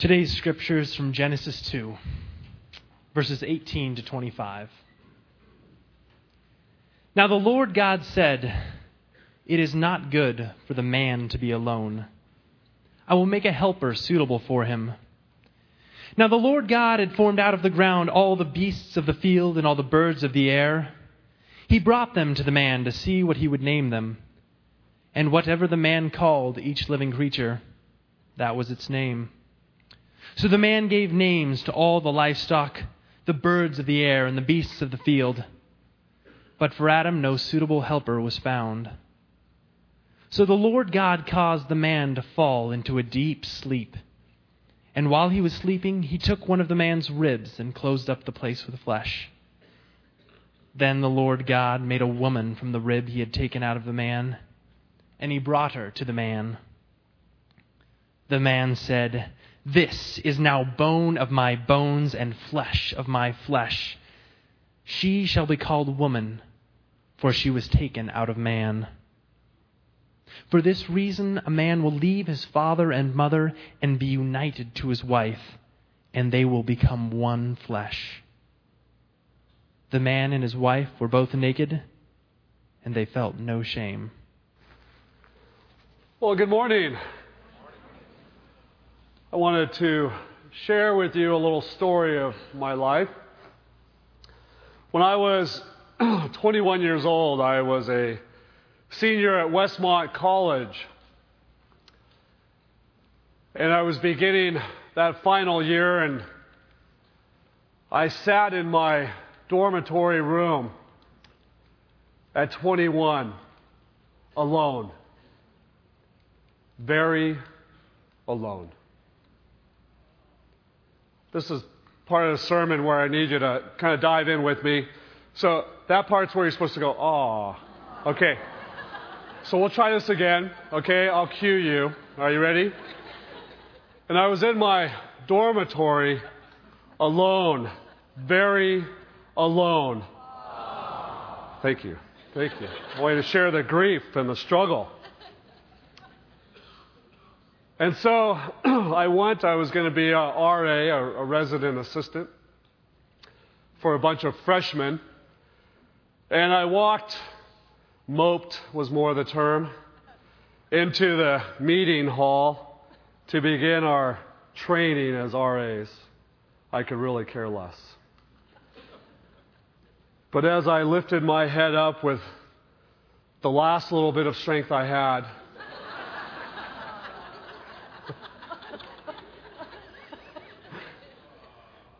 Today's scripture is from Genesis 2, verses 18 to 25. Now the Lord God said, It is not good for the man to be alone. I will make a helper suitable for him. Now the Lord God had formed out of the ground all the beasts of the field and all the birds of the air. He brought them to the man to see what he would name them. And whatever the man called each living creature, that was its name. So the man gave names to all the livestock, the birds of the air, and the beasts of the field. But for Adam no suitable helper was found. So the Lord God caused the man to fall into a deep sleep. And while he was sleeping, he took one of the man's ribs and closed up the place with flesh. Then the Lord God made a woman from the rib he had taken out of the man, and he brought her to the man. The man said, This is now bone of my bones and flesh of my flesh. She shall be called woman, for she was taken out of man. For this reason, a man will leave his father and mother and be united to his wife, and they will become one flesh. The man and his wife were both naked, and they felt no shame. Well, good morning. I wanted to share with you a little story of my life. When I was 21 years old, I was a senior at Westmont College. And I was beginning that final year, and I sat in my dormitory room at 21 alone. Very alone. This is part of the sermon where I need you to kind of dive in with me. So that part's where you're supposed to go, ah. Okay. So we'll try this again. Okay, I'll cue you. Are you ready? And I was in my dormitory alone, very alone. Thank you. Thank you. Way to share the grief and the struggle. And so I went, I was going to be a RA, a, resident assistant, for a bunch of freshmen. And I walked, moped was more the term, into the meeting hall to begin our training as RAs. I could really care less. But as I lifted my head up with the last little bit of strength I had,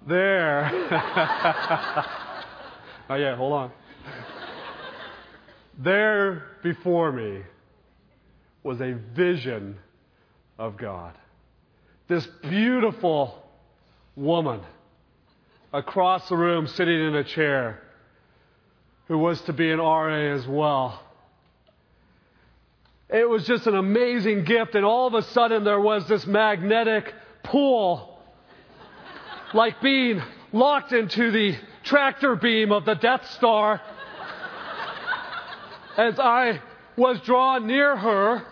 there. oh, yeah, hold on. There before me was a vision of God. This beautiful woman across the room sitting in a chair who was to be an RA as well. It was just an amazing gift, and all of a sudden there was this magnetic pull like being locked into the tractor beam of the Death Star. As I was drawn near her,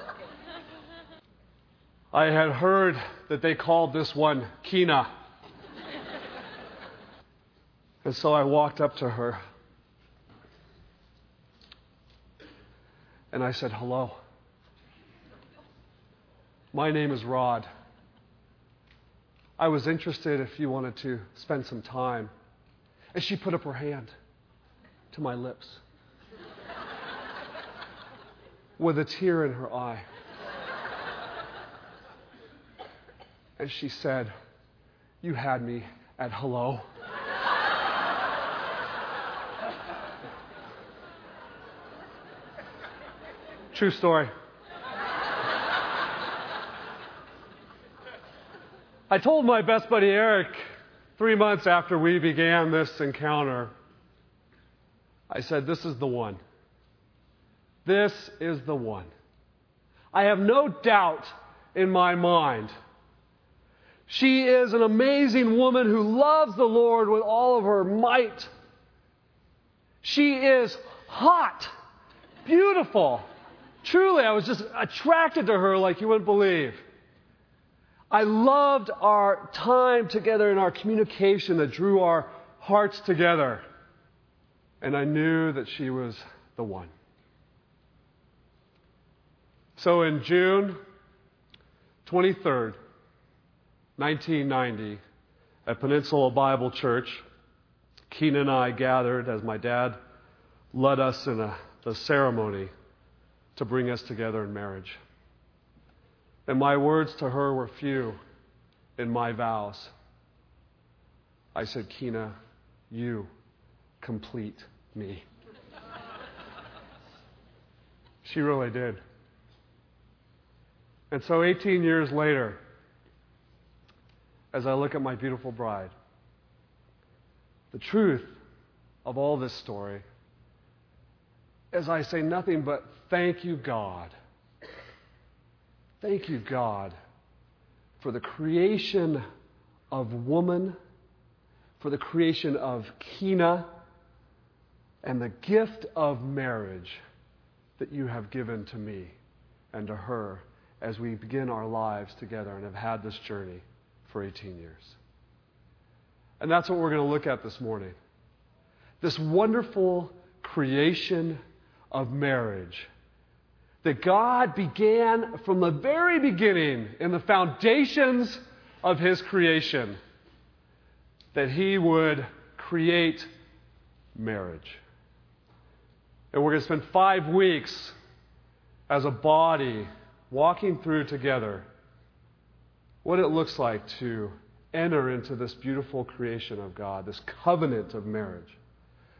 I had heard that they called this one Kina. And so I walked up to her and I said, Hello. My name is Rod. I was interested if you wanted to spend some time. And she put up her hand to my lips with a tear in her eye. And she said, You had me at hello. True story. I told my best buddy Eric three months after we began this encounter, I said, This is the one. This is the one. I have no doubt in my mind. She is an amazing woman who loves the Lord with all of her might. She is hot, beautiful. Truly, I was just attracted to her like you wouldn't believe. I loved our time together and our communication that drew our hearts together. And I knew that she was the one. So in June 23rd, 1990, at Peninsula Bible Church, Keena and I gathered as my dad led us in a, the ceremony to bring us together in marriage. And my words to her were few in my vows. I said, Kina, you complete me. she really did. And so 18 years later, as I look at my beautiful bride, the truth of all this story is I say nothing but thank you, God. Thank you, God, for the creation of woman, for the creation of Keena, and the gift of marriage that you have given to me and to her as we begin our lives together and have had this journey for 18 years. And that's what we're going to look at this morning. This wonderful creation of marriage that God began from the very beginning in the foundations of His creation, that He would create marriage. And we're going to spend five weeks as a body walking through together what it looks like to enter into this beautiful creation of God, this covenant of marriage.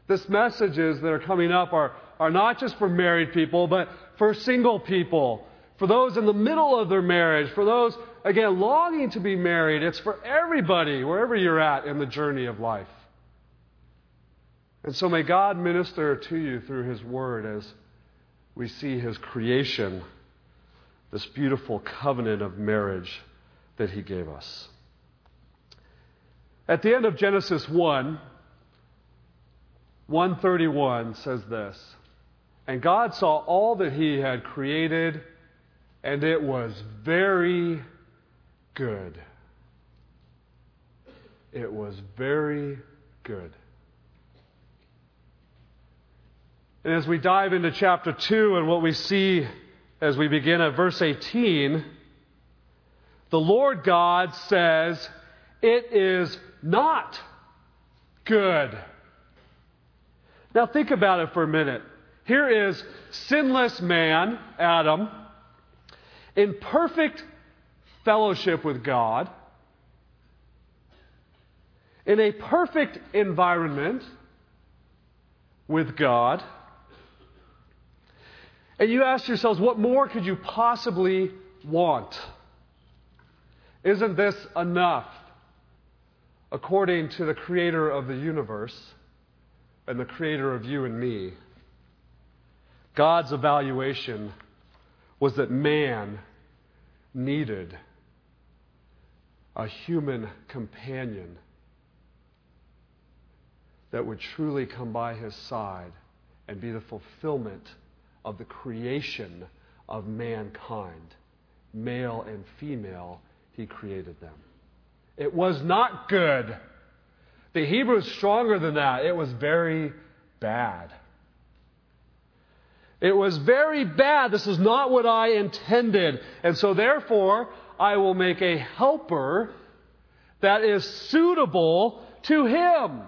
This messages that are coming up are, are not just for married people, but for single people, for those in the middle of their marriage, for those, again, longing to be married. It's for everybody, wherever you're at in the journey of life. And so may God minister to you through His Word as we see His creation, this beautiful covenant of marriage that He gave us. At the end of Genesis 1, 131 says this And God saw all that He had created, and it was very good. It was very good. And as we dive into chapter 2 and what we see as we begin at verse 18, the Lord God says, It is not good. Now think about it for a minute. Here is sinless man, Adam, in perfect fellowship with God, in a perfect environment with God. And you ask yourselves, what more could you possibly want? Isn't this enough according to the creator of the universe? and the creator of you and me, God's evaluation was that man needed a human companion that would truly come by his side and be the fulfillment of the creation of mankind. Male and female, he created them. It was not good the Hebrew is stronger than that. It was very bad. It was very bad. This is not what I intended. And so, therefore, I will make a helper that is suitable to him.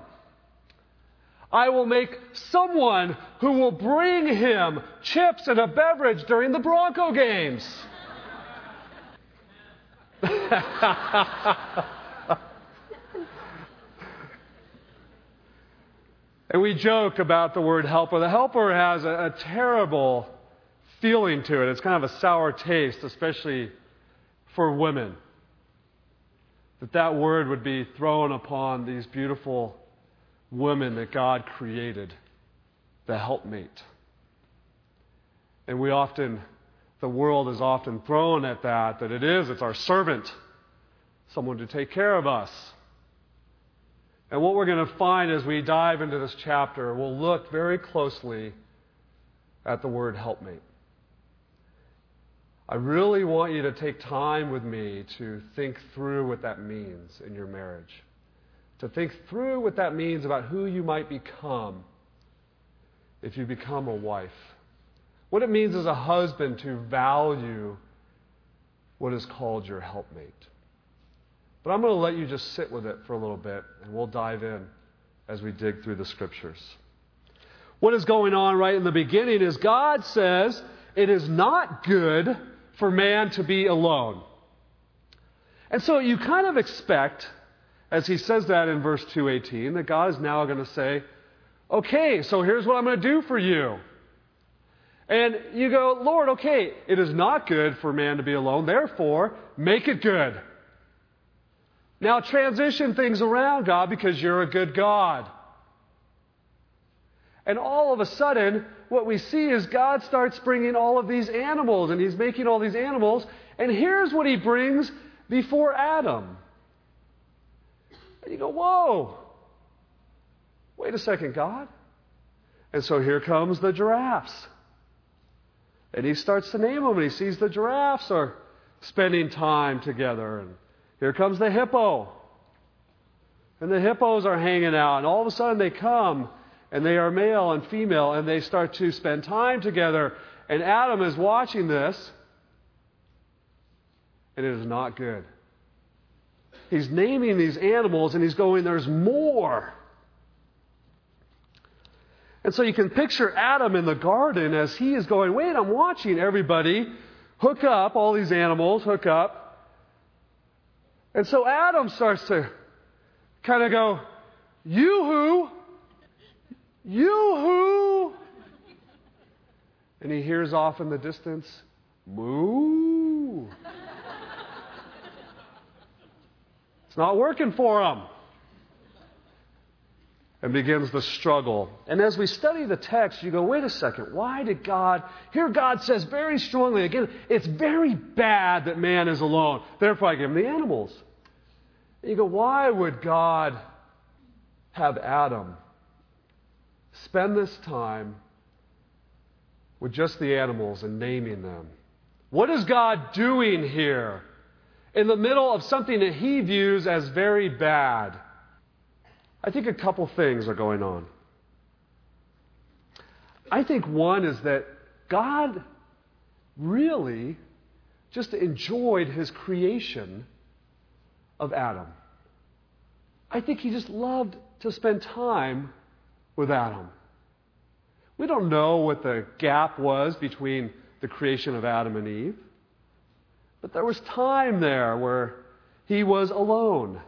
I will make someone who will bring him chips and a beverage during the Bronco games. And we joke about the word helper. The helper has a, a, terrible feeling to it. It's kind of a sour taste, especially for women. That that word would be thrown upon these beautiful women that God created, the helpmate. And we often, the world is often thrown at that, that it is, it's our servant, someone to take care of us. And what we're going to find as we dive into this chapter, we'll look very closely at the word helpmate. I really want you to take time with me to think through what that means in your marriage. To think through what that means about who you might become if you become a wife. What it means as a husband to value what is called your helpmate. But I'm going to let you just sit with it for a little bit, and we'll dive in as we dig through the scriptures. What is going on right in the beginning is God says it is not good for man to be alone. And so you kind of expect, as he says that in verse 218, that God is now going to say, okay, so here's what I'm going to do for you. And you go, Lord, okay, it is not good for man to be alone, therefore, make it good. Now transition things around, God, because you're a good God. And all of a sudden, what we see is God starts bringing all of these animals, and He's making all these animals. And here's what He brings before Adam. And you go, whoa, wait a second, God. And so here comes the giraffes. And he starts to name them, and he sees the giraffes are spending time together. And here comes the hippo. And the hippos are hanging out, and all of a sudden they come, and they are male and female, and they start to spend time together. And Adam is watching this, and it is not good. He's naming these animals, and he's going, There's more. And so you can picture Adam in the garden as he is going, Wait, I'm watching everybody hook up, all these animals hook up. And so Adam starts to kind of go, Yoo-hoo! Yoo-hoo! And he hears off in the distance, Moo! it's not working for him. And begins the struggle. And as we study the text, you go, wait a second, why did God, here God says very strongly, again, it's very bad that man is alone. Therefore I give him the animals. And you go, why would God have Adam spend this time with just the animals and naming them? What is God doing here in the middle of something that he views as very bad? I think a couple things are going on. I think one is that God really just enjoyed his creation of Adam. I think he just loved to spend time with Adam. We don't know what the gap was between the creation of Adam and Eve, but there was time there where he was alone.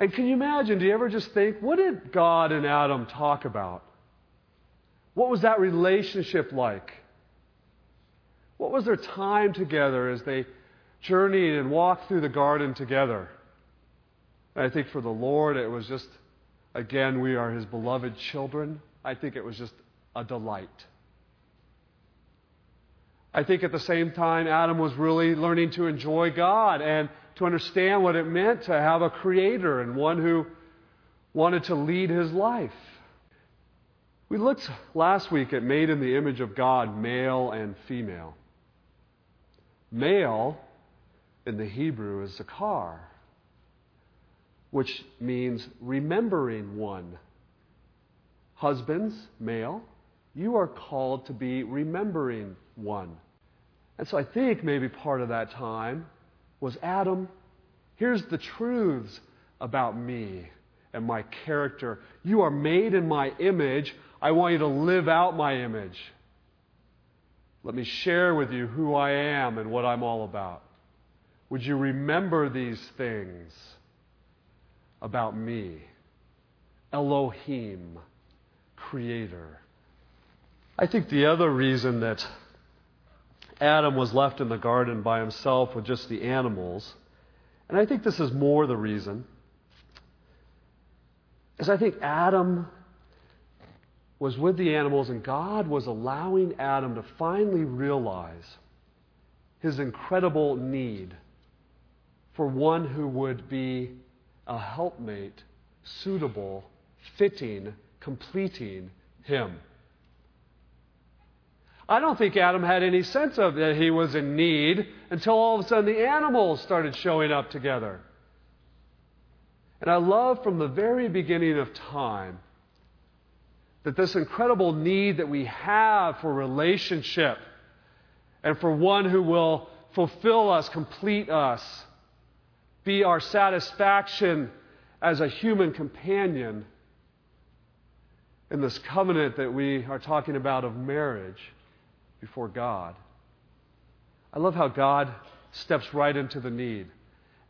And can you imagine, do you ever just think, what did God and Adam talk about? What was that relationship like? What was their time together as they journeyed and walked through the garden together? And I think for the Lord, it was just, again, we are his beloved children. I think it was just a delight. I think at the same time, Adam was really learning to enjoy God and to understand what it meant to have a creator and one who wanted to lead his life. We looked last week at made in the image of God, male and female. Male in the Hebrew is zakar, which means remembering one. Husbands, male, you are called to be remembering one. And so I think maybe part of that time was Adam, here's the truths about me and my character. You are made in my image. I want you to live out my image. Let me share with you who I am and what I'm all about. Would you remember these things about me? Elohim, Creator. I think the other reason that Adam was left in the garden by himself with just the animals, and I think this is more the reason, is I think Adam was with the animals and God was allowing Adam to finally realize his incredible need for one who would be a helpmate, suitable, fitting, completing him. I don't think Adam had any sense of that he was in need until all of a sudden the animals started showing up together. And I love from the very beginning of time that this incredible need that we have for relationship and for one who will fulfill us, complete us, be our satisfaction as a human companion in this covenant that we are talking about of marriage before God. I love how God steps right into the need.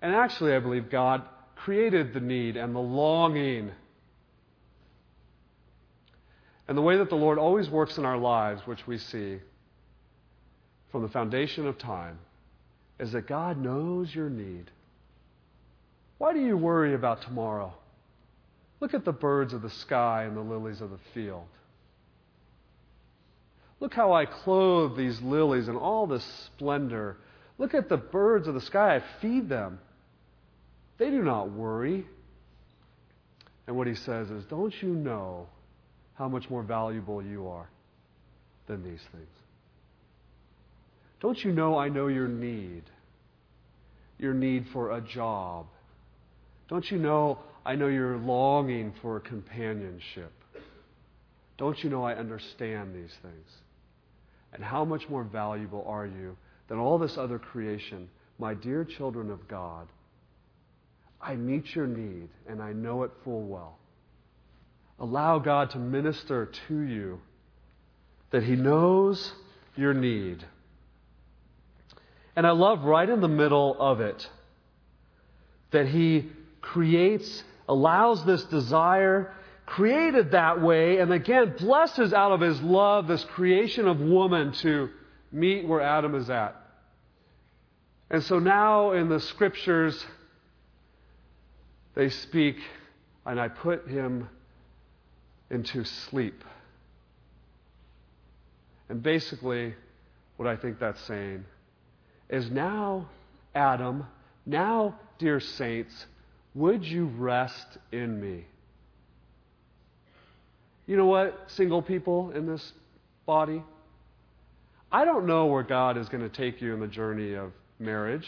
And actually, I believe God created the need and the longing. And the way that the Lord always works in our lives, which we see from the foundation of time, is that God knows your need. Why do you worry about tomorrow? Look at the birds of the sky and the lilies of the field. Look how I clothe these lilies in all this splendor. Look at the birds of the sky. I feed them. They do not worry. And what he says is, Don't you know how much more valuable you are than these things? Don't you know I know your need? Your need for a job. Don't you know I know your longing for companionship? Don't you know I understand these things? And how much more valuable are you than all this other creation, my dear children of God? I meet your need, and I know it full well. Allow God to minister to you that He knows your need. And I love right in the middle of it that He creates, allows this desire created that way, and again, blesses out of his love this creation of woman to meet where Adam is at. And so now in the scriptures, they speak, and I put him into sleep. And basically, what I think that's saying is now, Adam, now, dear saints, would you rest in me? You know what, single people in this body? I don't know where God is going to take you in the journey of marriage,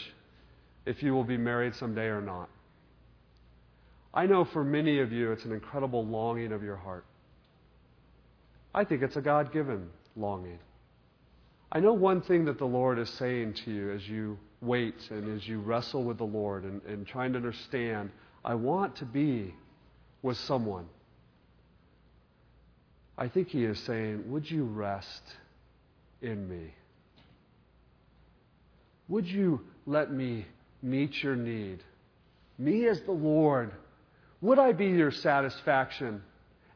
if you will be married someday or not. I know for many of you it's an incredible longing of your heart. I think it's a God given longing. I know one thing that the Lord is saying to you as you wait and as you wrestle with the Lord and, and trying to understand I want to be with someone. I think he is saying, Would you rest in me? Would you let me meet your need? Me as the Lord. Would I be your satisfaction?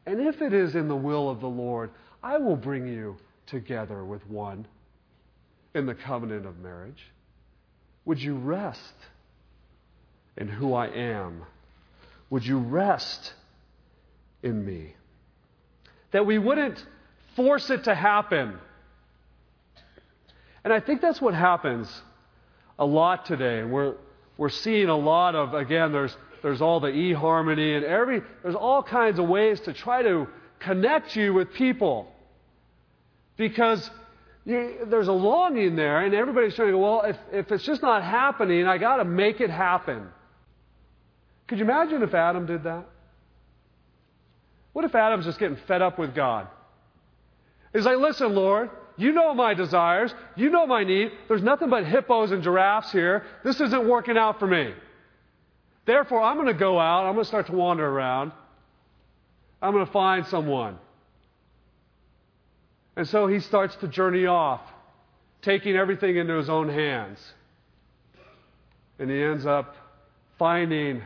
And if it is in the will of the Lord, I will bring you together with one in the covenant of marriage. Would you rest in who I am? Would you rest in me? That we wouldn't force it to happen. And I think that's what happens a lot today. We're, we're seeing a lot of, again, there's, there's all the eHarmony and every, there's all kinds of ways to try to connect you with people. Because you, there's a longing there, and everybody's trying to go, well, if, if it's just not happening, I got to make it happen. Could you imagine if Adam did that? What if Adam's just getting fed up with God? He's like, listen, Lord, you know my desires. You know my need. There's nothing but hippos and giraffes here. This isn't working out for me. Therefore, I'm going to go out. I'm going to start to wander around. I'm going to find someone. And so he starts to journey off, taking everything into his own hands. And he ends up finding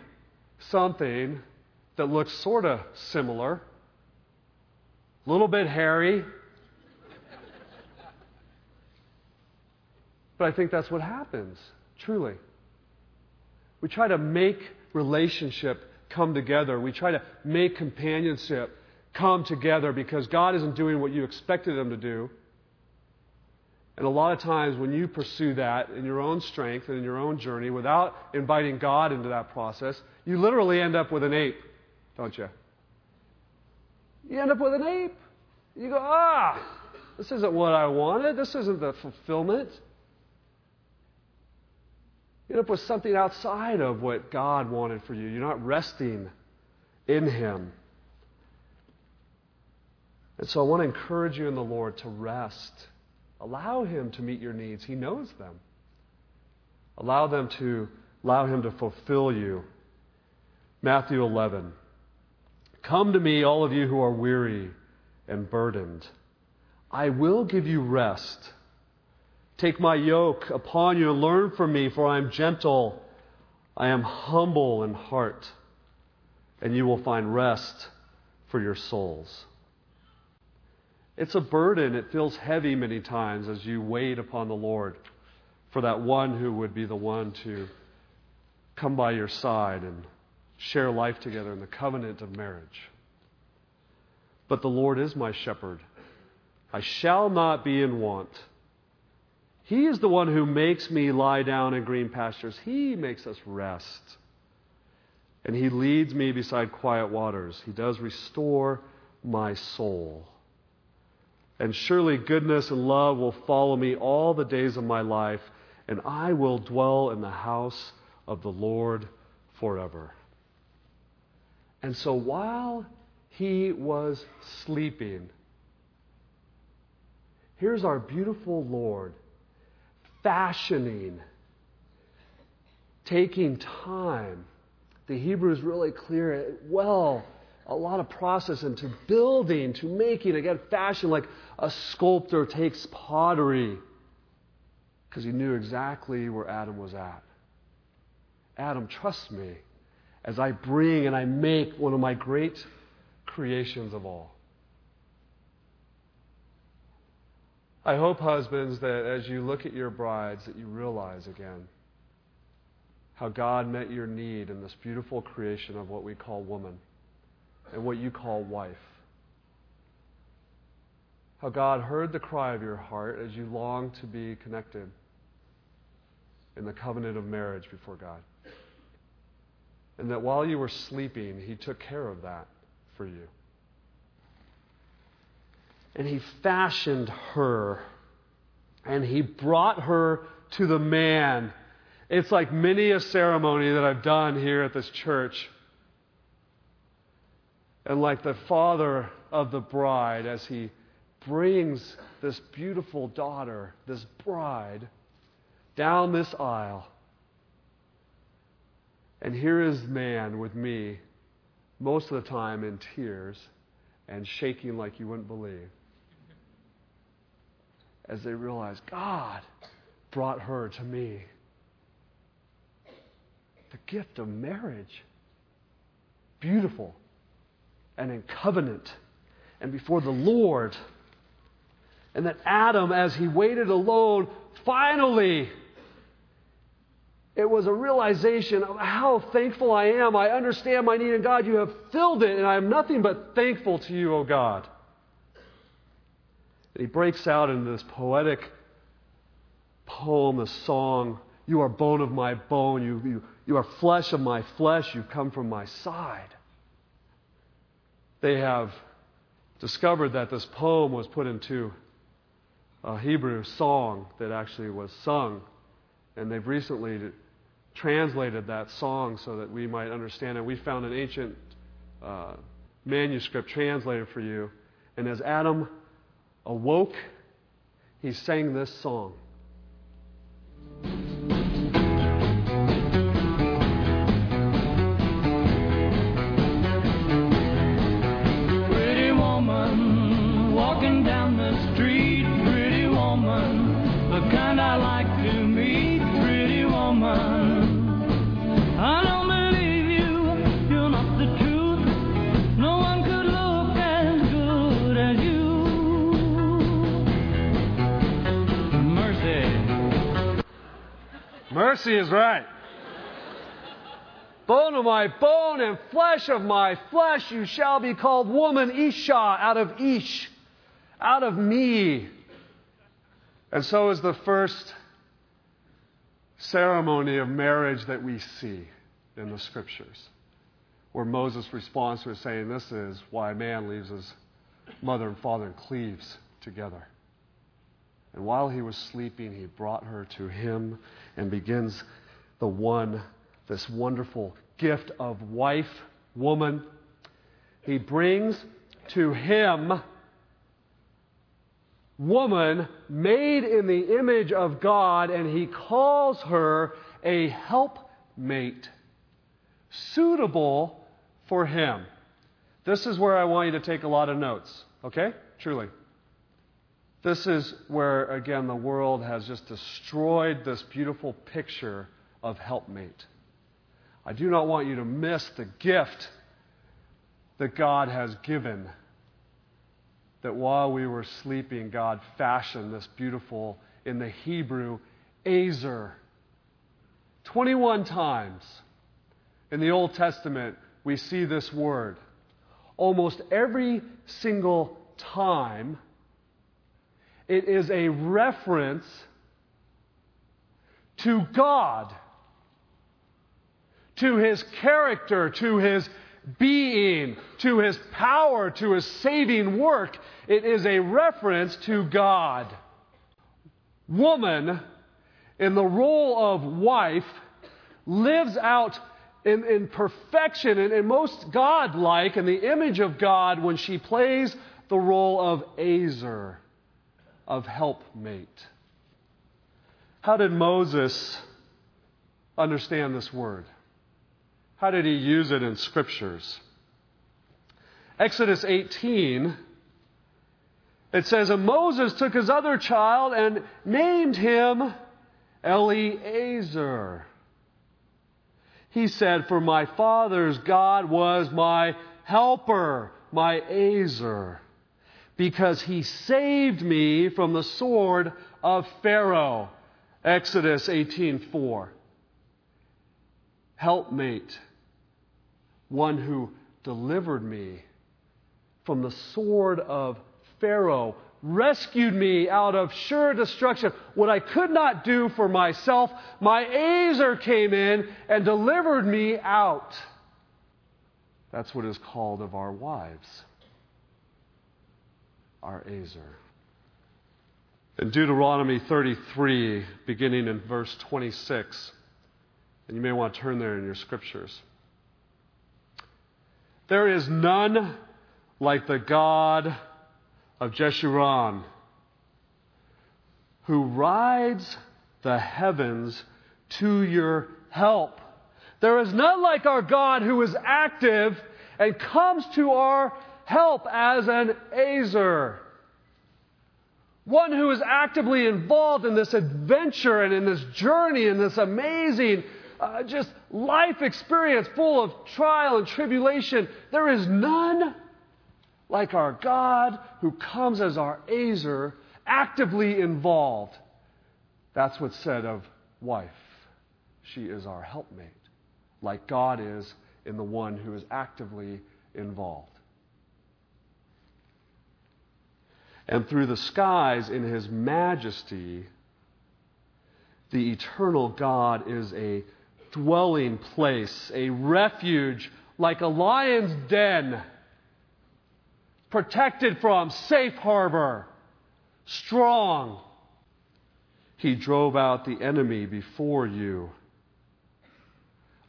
something that looks sort of similar, a little bit hairy. but I think that's what happens, truly. We try to make relationship come together. We try to make companionship come together because God isn't doing what you expected Him to do. And a lot of times, when you pursue that in your own strength and in your own journey without inviting God into that process, you literally end up with an ape don't you? You end up with an ape. You go, ah, This isn't what I wanted. This isn't the fulfillment. You end up with something outside of what God wanted for you. You're not resting in Him. And so I want to encourage you in the Lord to rest. Allow Him to meet your needs. He knows them. Allow them to allow Him to fulfill you. Matthew 11. Come to me, all of you who are weary and burdened. I will give you rest. Take my yoke upon you and learn from me, for I am gentle, I am humble in heart, and you will find rest for your souls. It's a burden. It feels heavy many times as you wait upon the Lord for that one who would be the one to come by your side and share life together in the covenant of marriage. But the Lord is my shepherd. I shall not be in want. He is the one who makes me lie down in green pastures. He makes us rest. And He leads me beside quiet waters. He does restore my soul. And surely goodness and love will follow me all the days of my life, and I will dwell in the house of the Lord forever. And so while he was sleeping, here's our beautiful Lord fashioning, taking time. The Hebrew is really clear. Well, a lot of process into building, to making, again, fashion like a sculptor takes pottery because he knew exactly where Adam was at. Adam, trust me as I bring and I make one of my great creations of all. I hope, husbands, that as you look at your brides, that you realize again how God met your need in this beautiful creation of what we call woman and what you call wife. How God heard the cry of your heart as you long to be connected in the covenant of marriage before God. And that while you were sleeping, He took care of that for you. And He fashioned her, and He brought her to the man. It's like many a ceremony that I've done here at this church. And like the father of the bride, as he brings this beautiful daughter, this bride, down this aisle. And here is man with me, most of the time in tears and shaking like you wouldn't believe, as they realize God brought her to me. The gift of marriage. Beautiful and in covenant and before the Lord. And that Adam, as he waited alone, finally, it was a realization of how thankful I am. I understand my need in God. You have filled it, and I am nothing but thankful to you, O God. And he breaks out into this poetic poem, a song. You are bone of my bone. You, you, you are flesh of my flesh. You come from my side. They have discovered that this poem was put into a Hebrew song that actually was sung. And they've recently translated that song so that we might understand it. We found an ancient uh, manuscript translated for you. And as Adam awoke, he sang this song. Mercy is right. Bone of my bone and flesh of my flesh, you shall be called woman, Isha, out of Ish, out of me. And so is the first ceremony of marriage that we see in the scriptures, where Moses' response was saying, This is why man leaves his mother and father and cleaves together. And while he was sleeping, he brought her to him and begins the one, this wonderful gift of wife, woman. He brings to him woman made in the image of God, and he calls her a helpmate, suitable for him. This is where I want you to take a lot of notes, okay? Truly. This is where, again, the world has just destroyed this beautiful picture of helpmate. I do not want you to miss the gift that God has given. That while we were sleeping, God fashioned this beautiful, in the Hebrew, Ezer. 21 times in the Old Testament, we see this word. Almost every single time, it is a reference to God, to His character, to His being, to His power, to His saving work. It is a reference to God. Woman, in the role of wife, lives out in, in perfection and, most God like in the image of God when she plays the role of Ezer, of helpmate. How did Moses understand this word? How did he use it in scriptures? Exodus 18, it says, And Moses took his other child and named him Eliezer he said, For my father's God was my helper, my Ezer, because he saved me from the sword of Pharaoh. Exodus 18:4. Helpmate, one who delivered me from the sword of Pharaoh, rescued me out of sure destruction. What I could not do for myself, my Azer came in and delivered me out. That's what is called of our wives. Our Ezer. In Deuteronomy 33, beginning in verse 26, and you may want to turn there in your scriptures. There is none like the God of Jeshurun, who rides the heavens to your help. There is none like our God who is active and comes to our help as an Ezer. One who is actively involved in this adventure and in this journey and this amazing uh, just life experience full of trial and tribulation. There is none like our God who comes as our Ezer, actively involved. That's what's said of wife. She is our helpmate, like God is in the one who is actively involved. And through the skies, in his majesty, the eternal God is a dwelling place, a refuge like a lion's den protected from, safe harbor, strong. He drove out the enemy before you.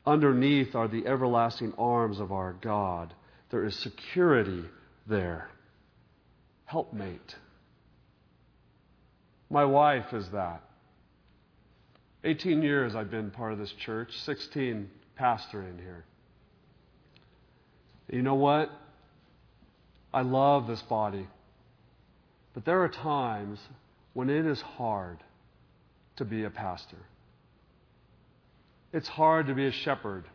Underneath are the everlasting arms of our God. There is security there. Helpmate. My wife is that. 18 years I've been part of this church, 16 pastoring here. You know what? I love this body. But there are times when it is hard to be a pastor. It's hard to be a shepherd.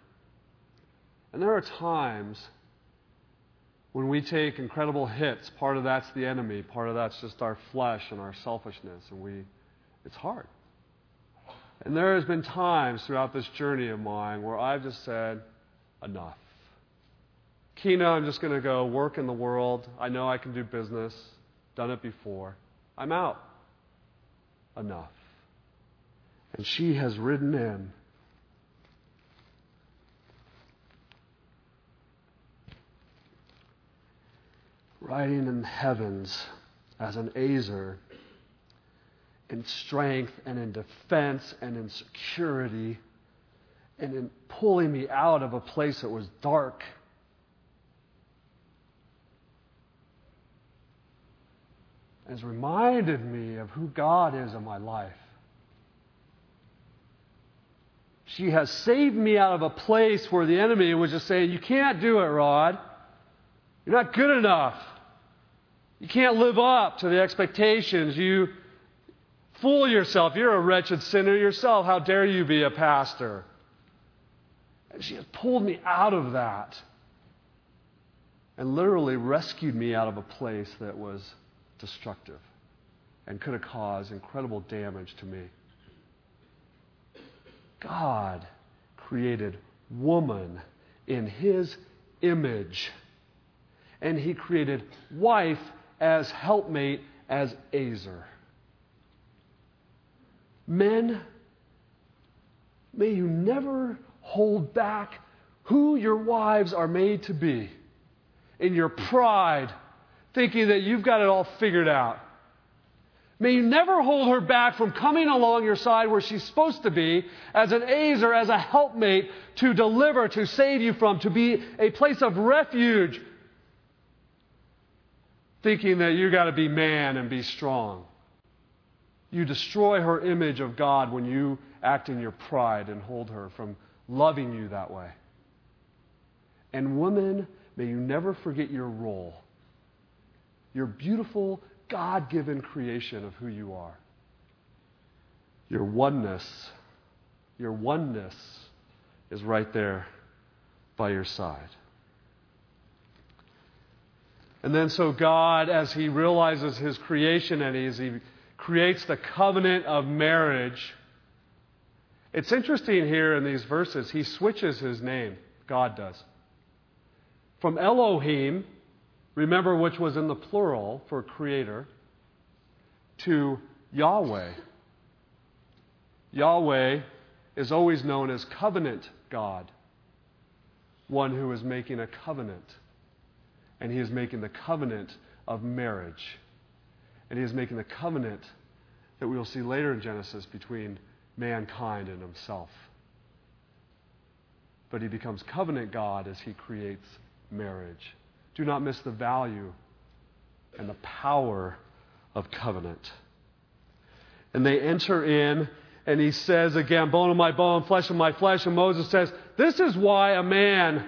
And there are times when we take incredible hits. Part of that's the enemy, part of that's just our flesh and our selfishness. And we, it's hard. And there has been times throughout this journey of mine where I've just said, enough. Kina, I'm just going to go work in the world. I know I can do business. Done it before. I'm out. Enough. And she has ridden in. Riding in the heavens as an Ezer in strength and in defense and in security and in pulling me out of a place that was dark. Has reminded me of who God is in my life. She has saved me out of a place where the enemy was just saying, You can't do it, Rod. You're not good enough. You can't live up to the expectations. You fool yourself. You're a wretched sinner yourself. How dare you be a pastor? And she has pulled me out of that and literally rescued me out of a place that was destructive and could have caused incredible damage to me. God created woman in his image, and he created wife as helpmate, as Ezer. Men, may you never hold back who your wives are made to be in your pride, thinking that you've got it all figured out. May you never hold her back from coming along your side where she's supposed to be as an ezer, as a helpmate to deliver, to save you from, to be a place of refuge, thinking that you got to be man and be strong. You destroy her image of God when you act in your pride and hold her from loving you that way. And woman, may you never forget your role. Your beautiful, God given creation of who you are. Your oneness, your oneness is right there by your side. And then, so God, as He realizes His creation and as He creates the covenant of marriage, it's interesting here in these verses, He switches His name. God does. From Elohim, remember which was in the plural for creator, to Yahweh. Yahweh is always known as covenant God, one who is making a covenant and he is making the covenant of marriage. And he is making the covenant that we will see later in Genesis between mankind and himself. But he becomes covenant God as he creates marriage. Do not miss the value and the power of covenant. And they enter in, and he says again, bone of my bone, flesh of my flesh. And Moses says, This is why a man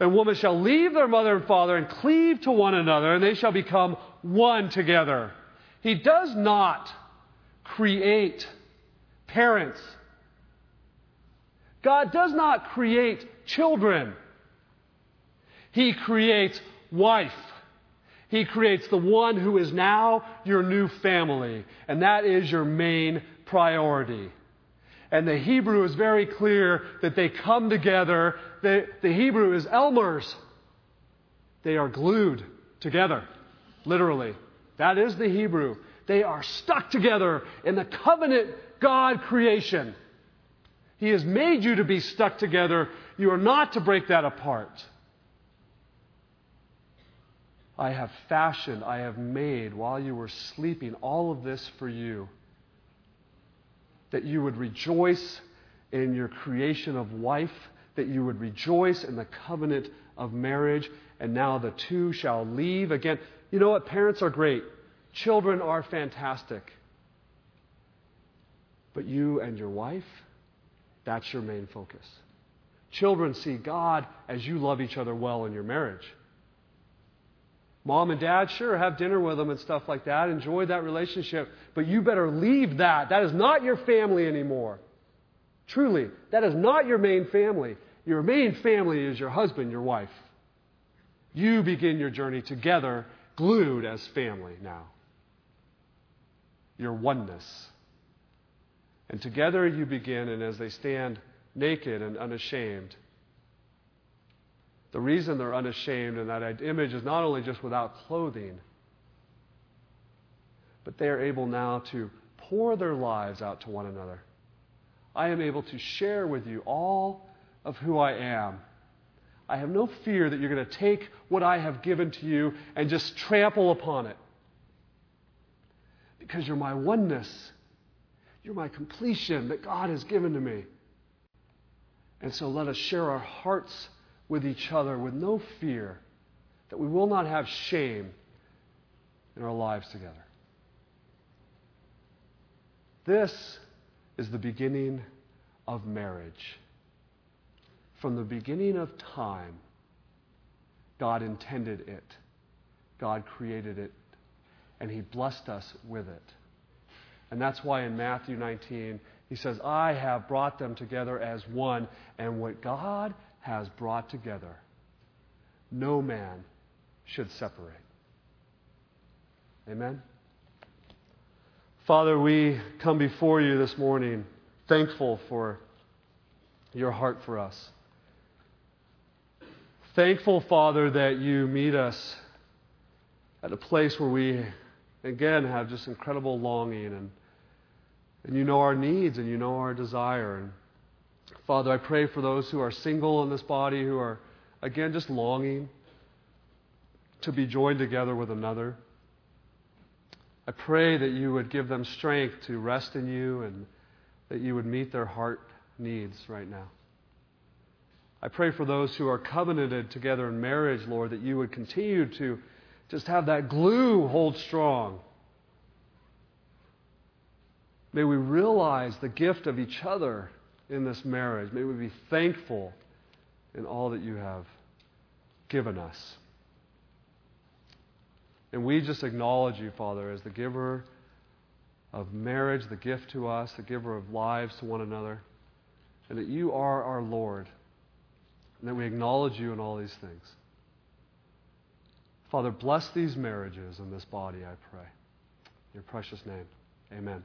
and woman shall leave their mother and father and cleave to one another, and they shall become one together. He does not create parents. God does not create children. He creates wife. He creates the one who is now your new family, and that is your main priority. And the Hebrew is very clear that they come together. The, the Hebrew is Elmer's. They are glued together, literally. That is the Hebrew. They are stuck together in the covenant God creation. He has made you to be stuck together. You are not to break that apart. I have fashioned, I have made while you were sleeping all of this for you that you would rejoice in your creation of wife, that you would rejoice in the covenant of marriage, and now the two shall leave again. You know what? Parents are great, children are fantastic. But you and your wife, that's your main focus. Children see God as you love each other well in your marriage. Mom and dad, sure, have dinner with them and stuff like that. Enjoy that relationship. But you better leave that. That is not your family anymore. Truly, that is not your main family. Your main family is your husband, your wife. You begin your journey together, glued as family now. Your oneness. And together you begin, and as they stand naked and unashamed, the reason they're unashamed and that image is not only just without clothing, but they are able now to pour their lives out to one another. I am able to share with you all of who I am. I have no fear that you're going to take what I have given to you and just trample upon it. because you're my oneness. You're my completion that God has given to me. And so let us share our hearts with each other with no fear, that we will not have shame in our lives together. This is the beginning of marriage. From the beginning of time, God intended it, God created it, and He blessed us with it. And that's why in Matthew 19, He says, I have brought them together as one, and what God has brought together, no man should separate. Amen? Father, we come before you this morning thankful for your heart for us. Thankful, Father, that you meet us at a place where we, again, have just incredible longing and, and you know our needs and you know our desire. And Father, I pray for those who are single in this body who are, again, just longing to be joined together with another. I pray that you would give them strength to rest in you and that you would meet their heart needs right now. I pray for those who are covenanted together in marriage, Lord, that you would continue to just have that glue hold strong. May we realize the gift of each other in this marriage. May we be thankful in all that you have given us. And we just acknowledge you, Father, as the giver of marriage, the gift to us, the giver of lives to one another, and that you are our Lord, and that we acknowledge you in all these things. Father, bless these marriages and this body, I pray. In your precious name, amen.